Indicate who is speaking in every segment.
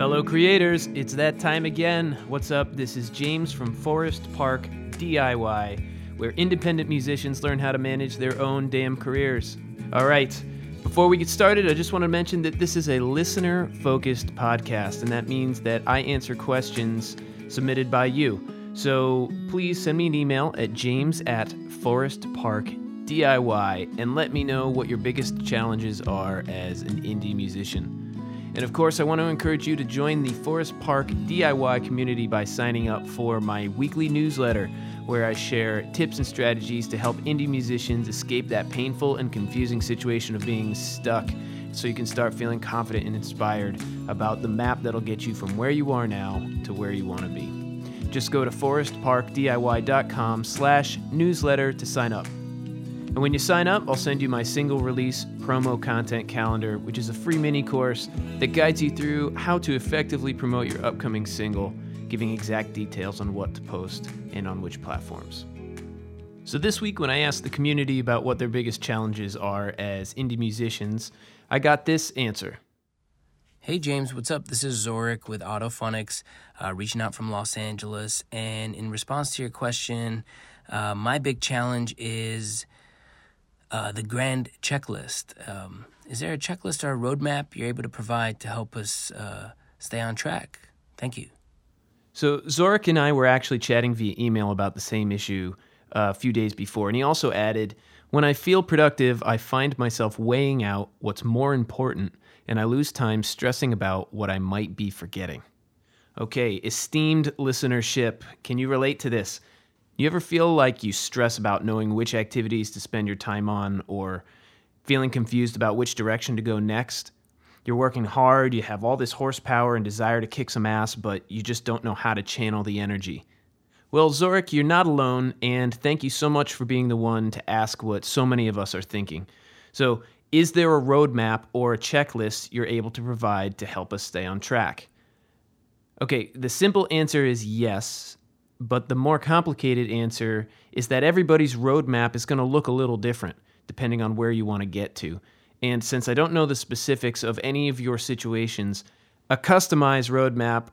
Speaker 1: Fellow creators, it's that time again. What's up? This is James from Forest Park DIY, where independent musicians learn how to manage their own damn careers. All right, before we get started, I just want to mention that this is a listener focused podcast, and that means that I answer questions submitted by you. So please send me an email at james at Forest Park DIY and let me know what your biggest challenges are as an indie musician. And of course, I want to encourage you to join the Forest Park DIY community by signing up for my weekly newsletter, where I share tips and strategies to help indie musicians escape that painful and confusing situation of being stuck so you can start feeling confident and inspired about the map that'll get you from where you are now to where you want to be. Just go to forestparkdiy.com slash newsletter to sign up. And when you sign up, I'll send you my single release promo content calendar, which is a free mini course that guides you through how to effectively promote your upcoming single, giving exact details on what to post and on which platforms. So, this week, when I asked the community about what their biggest challenges are as indie musicians, I got this answer.
Speaker 2: Hey James, what's up? This is Zorik with Autophonics, uh, reaching out from Los Angeles. And in response to your question, uh, my big challenge is uh, the grand checklist. Um, is there a checklist or a roadmap you're able to provide to help us uh, stay on track? Thank you.
Speaker 1: So, Zorik and I were actually chatting via email about the same issue uh, a few days before, and he also added, When I feel productive, I find myself weighing out what's more important, and I lose time stressing about what I might be forgetting. Okay, esteemed listenership, can you relate to this? You ever feel like you stress about knowing which activities to spend your time on or feeling confused about which direction to go next? You're working hard, you have all this horsepower and desire to kick some ass, but you just don't know how to channel the energy. Well, Zorik, you're not alone, and thank you so much for being the one to ask what so many of us are thinking. So, is there a roadmap or a checklist you're able to provide to help us stay on track? Okay, the simple answer is yes, but the more complicated answer is that everybody's roadmap is going to look a little different depending on where you want to get to. And since I don't know the specifics of any of your situations, a customized roadmap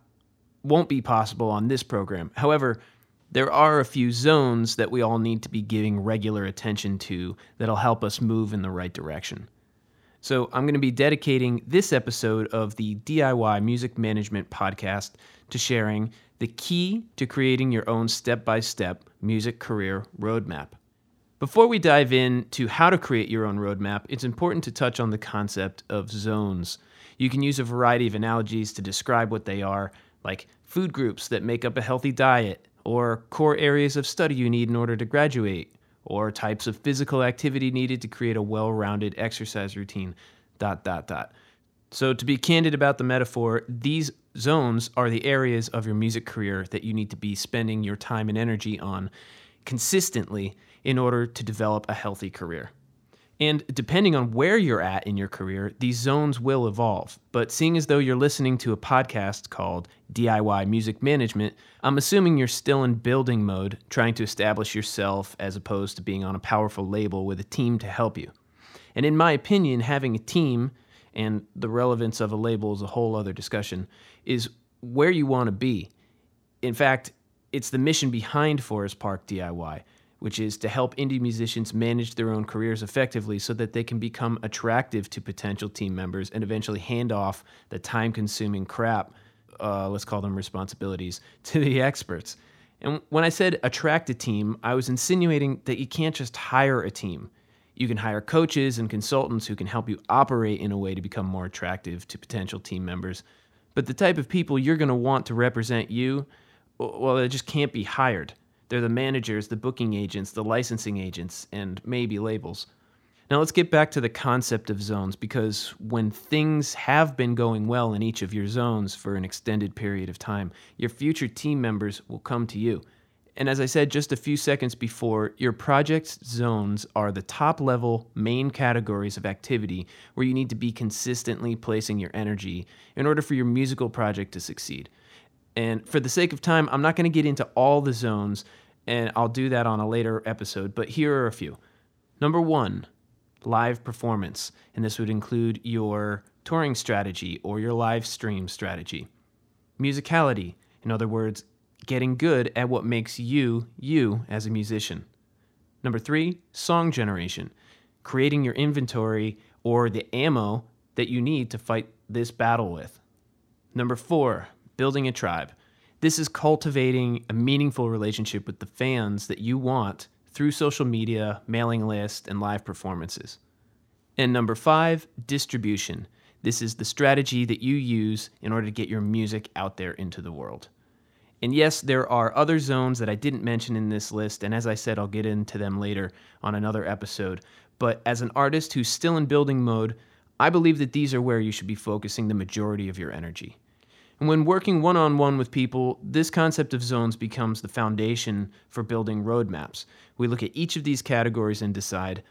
Speaker 1: won't be possible on this program. However, there are a few zones that we all need to be giving regular attention to that'll help us move in the right direction. So, I'm going to be dedicating this episode of the DIY Music Management Podcast to sharing the key to creating your own step by step music career roadmap. Before we dive into how to create your own roadmap, it's important to touch on the concept of zones. You can use a variety of analogies to describe what they are, like food groups that make up a healthy diet, or core areas of study you need in order to graduate, or types of physical activity needed to create a well rounded exercise routine, dot, dot, dot. So, to be candid about the metaphor, these zones are the areas of your music career that you need to be spending your time and energy on consistently in order to develop a healthy career. And depending on where you're at in your career, these zones will evolve. But seeing as though you're listening to a podcast called DIY Music Management, I'm assuming you're still in building mode, trying to establish yourself as opposed to being on a powerful label with a team to help you. And in my opinion, having a team and the relevance of a label is a whole other discussion, is where you want to be. In fact, it's the mission behind Forest Park DIY, which is to help indie musicians manage their own careers effectively so that they can become attractive to potential team members and eventually hand off the time consuming crap, uh, let's call them responsibilities, to the experts. And when I said attract a team, I was insinuating that you can't just hire a team. You can hire coaches and consultants who can help you operate in a way to become more attractive to potential team members. But the type of people you're going to want to represent you, well, they just can't be hired. They're the managers, the booking agents, the licensing agents, and maybe labels. Now let's get back to the concept of zones because when things have been going well in each of your zones for an extended period of time, your future team members will come to you. And as I said just a few seconds before, your project's zones are the top level main categories of activity where you need to be consistently placing your energy in order for your musical project to succeed. And for the sake of time, I'm not going to get into all the zones, and I'll do that on a later episode, but here are a few. Number one, live performance. And this would include your touring strategy or your live stream strategy. Musicality, in other words, getting good at what makes you you as a musician. Number three, song generation, creating your inventory or the ammo that you need to fight this battle with. Number four, building a tribe. This is cultivating a meaningful relationship with the fans that you want through social media, mailing list, and live performances. And number five, distribution. This is the strategy that you use in order to get your music out there into the world. And yes, there are other zones that I didn't mention in this list, and as I said, I'll get into them later on another episode. But as an artist who's still in building mode, I believe that these are where you should be focusing the majority of your energy. And when working one on one with people, this concept of zones becomes the foundation for building roadmaps. We look at each of these categories and decide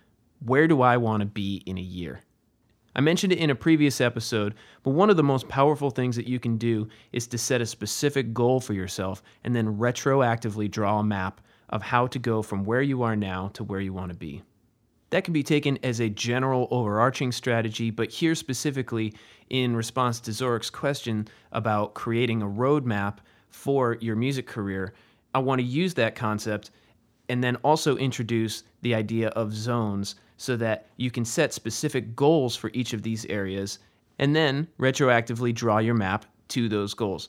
Speaker 1: where do I want to be in a year? I mentioned it in a previous episode, but one of the most powerful things that you can do is to set a specific goal for yourself and then retroactively draw a map of how to go from where you are now to where you want to be. That can be taken as a general overarching strategy, but here specifically, in response to Zorik's question about creating a roadmap for your music career, I want to use that concept and then also introduce the idea of zones so that you can set specific goals for each of these areas and then retroactively draw your map to those goals.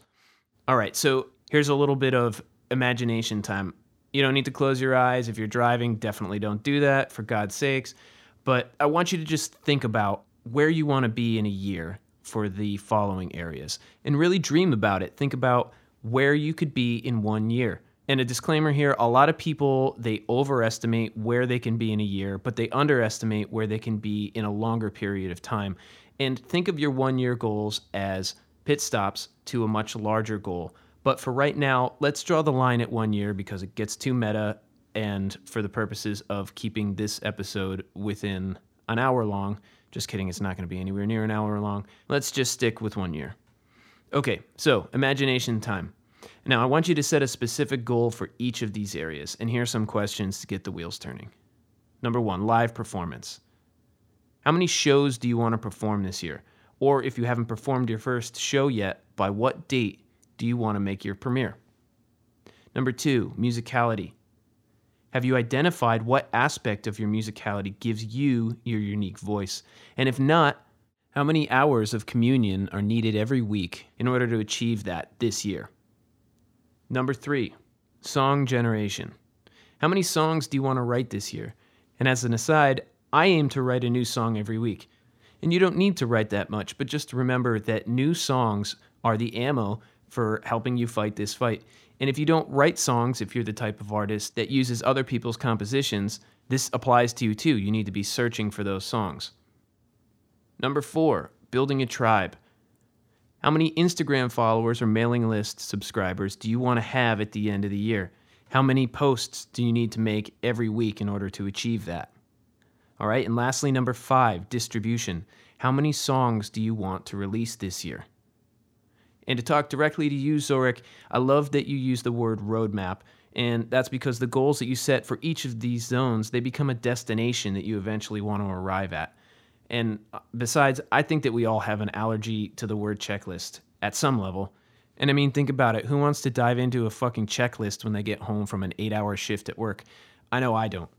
Speaker 1: All right, so here's a little bit of imagination time. You don't need to close your eyes. If you're driving, definitely don't do that, for God's sakes. But I want you to just think about where you want to be in a year for the following areas and really dream about it. Think about where you could be in one year. And a disclaimer here a lot of people they overestimate where they can be in a year, but they underestimate where they can be in a longer period of time. And think of your one year goals as pit stops to a much larger goal. But for right now, let's draw the line at one year because it gets too meta. And for the purposes of keeping this episode within an hour long, just kidding, it's not going to be anywhere near an hour long. Let's just stick with one year. Okay, so imagination time. Now, I want you to set a specific goal for each of these areas, and here are some questions to get the wheels turning. Number one, live performance. How many shows do you want to perform this year? Or if you haven't performed your first show yet, by what date do you want to make your premiere? Number two, musicality. Have you identified what aspect of your musicality gives you your unique voice? And if not, how many hours of communion are needed every week in order to achieve that this year? Number three, song generation. How many songs do you want to write this year? And as an aside, I aim to write a new song every week. And you don't need to write that much, but just remember that new songs are the ammo for helping you fight this fight. And if you don't write songs, if you're the type of artist that uses other people's compositions, this applies to you too. You need to be searching for those songs. Number four, building a tribe. How many Instagram followers or mailing list subscribers do you want to have at the end of the year? How many posts do you need to make every week in order to achieve that? All right, and lastly, number five, distribution. How many songs do you want to release this year? And to talk directly to you, Zorik, I love that you use the word roadmap. And that's because the goals that you set for each of these zones, they become a destination that you eventually want to arrive at. And uh, besides, I think that we all have an allergy to the word checklist at some level. And I mean, think about it. Who wants to dive into a fucking checklist when they get home from an eight hour shift at work? I know I don't.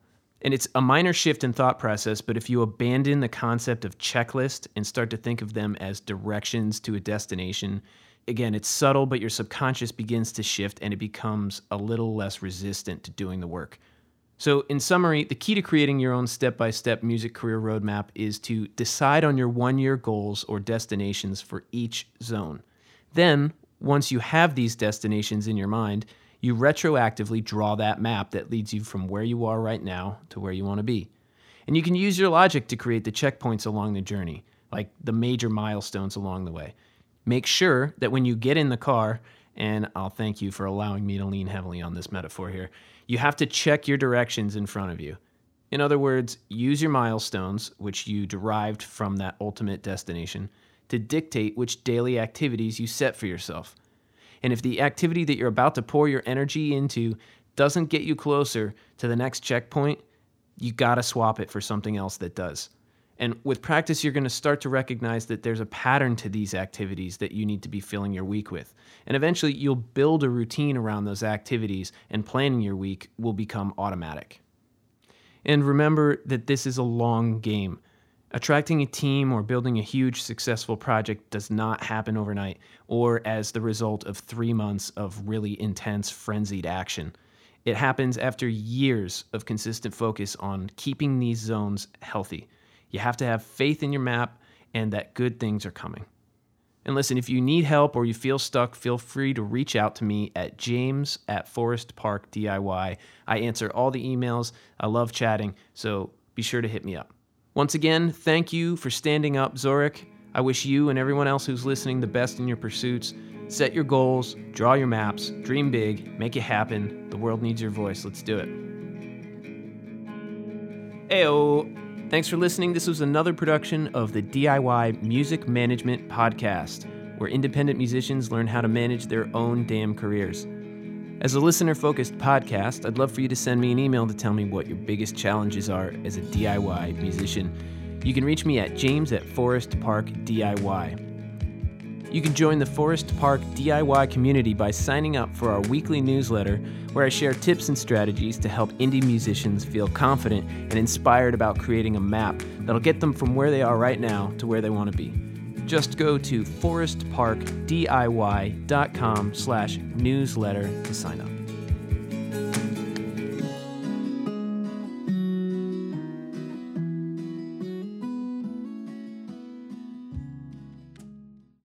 Speaker 1: And it's a minor shift in thought process, but if you abandon the concept of checklist and start to think of them as directions to a destination, again, it's subtle, but your subconscious begins to shift and it becomes a little less resistant to doing the work. So, in summary, the key to creating your own step by step music career roadmap is to decide on your one year goals or destinations for each zone. Then, once you have these destinations in your mind, you retroactively draw that map that leads you from where you are right now to where you want to be. And you can use your logic to create the checkpoints along the journey, like the major milestones along the way. Make sure that when you get in the car, and I'll thank you for allowing me to lean heavily on this metaphor here you have to check your directions in front of you. In other words, use your milestones, which you derived from that ultimate destination, to dictate which daily activities you set for yourself. And if the activity that you're about to pour your energy into doesn't get you closer to the next checkpoint, you gotta swap it for something else that does. And with practice, you're going to start to recognize that there's a pattern to these activities that you need to be filling your week with. And eventually, you'll build a routine around those activities, and planning your week will become automatic. And remember that this is a long game. Attracting a team or building a huge successful project does not happen overnight or as the result of three months of really intense, frenzied action. It happens after years of consistent focus on keeping these zones healthy. You have to have faith in your map and that good things are coming. And listen, if you need help or you feel stuck, feel free to reach out to me at james at Forest Park DIY. I answer all the emails. I love chatting, so be sure to hit me up. Once again, thank you for standing up, Zorik. I wish you and everyone else who's listening the best in your pursuits. Set your goals, draw your maps, dream big, make it happen. The world needs your voice. Let's do it. Ayo. Thanks for listening. This was another production of the DIY Music Management Podcast, where independent musicians learn how to manage their own damn careers. As a listener focused podcast, I'd love for you to send me an email to tell me what your biggest challenges are as a DIY musician. You can reach me at james at Forest Park DIY. You can join the Forest Park DIY community by signing up for our weekly newsletter, where I share tips and strategies to help indie musicians feel confident and inspired about creating a map that'll get them from where they are right now to where they want to be. Just go to forestparkdiy.com slash newsletter to sign up.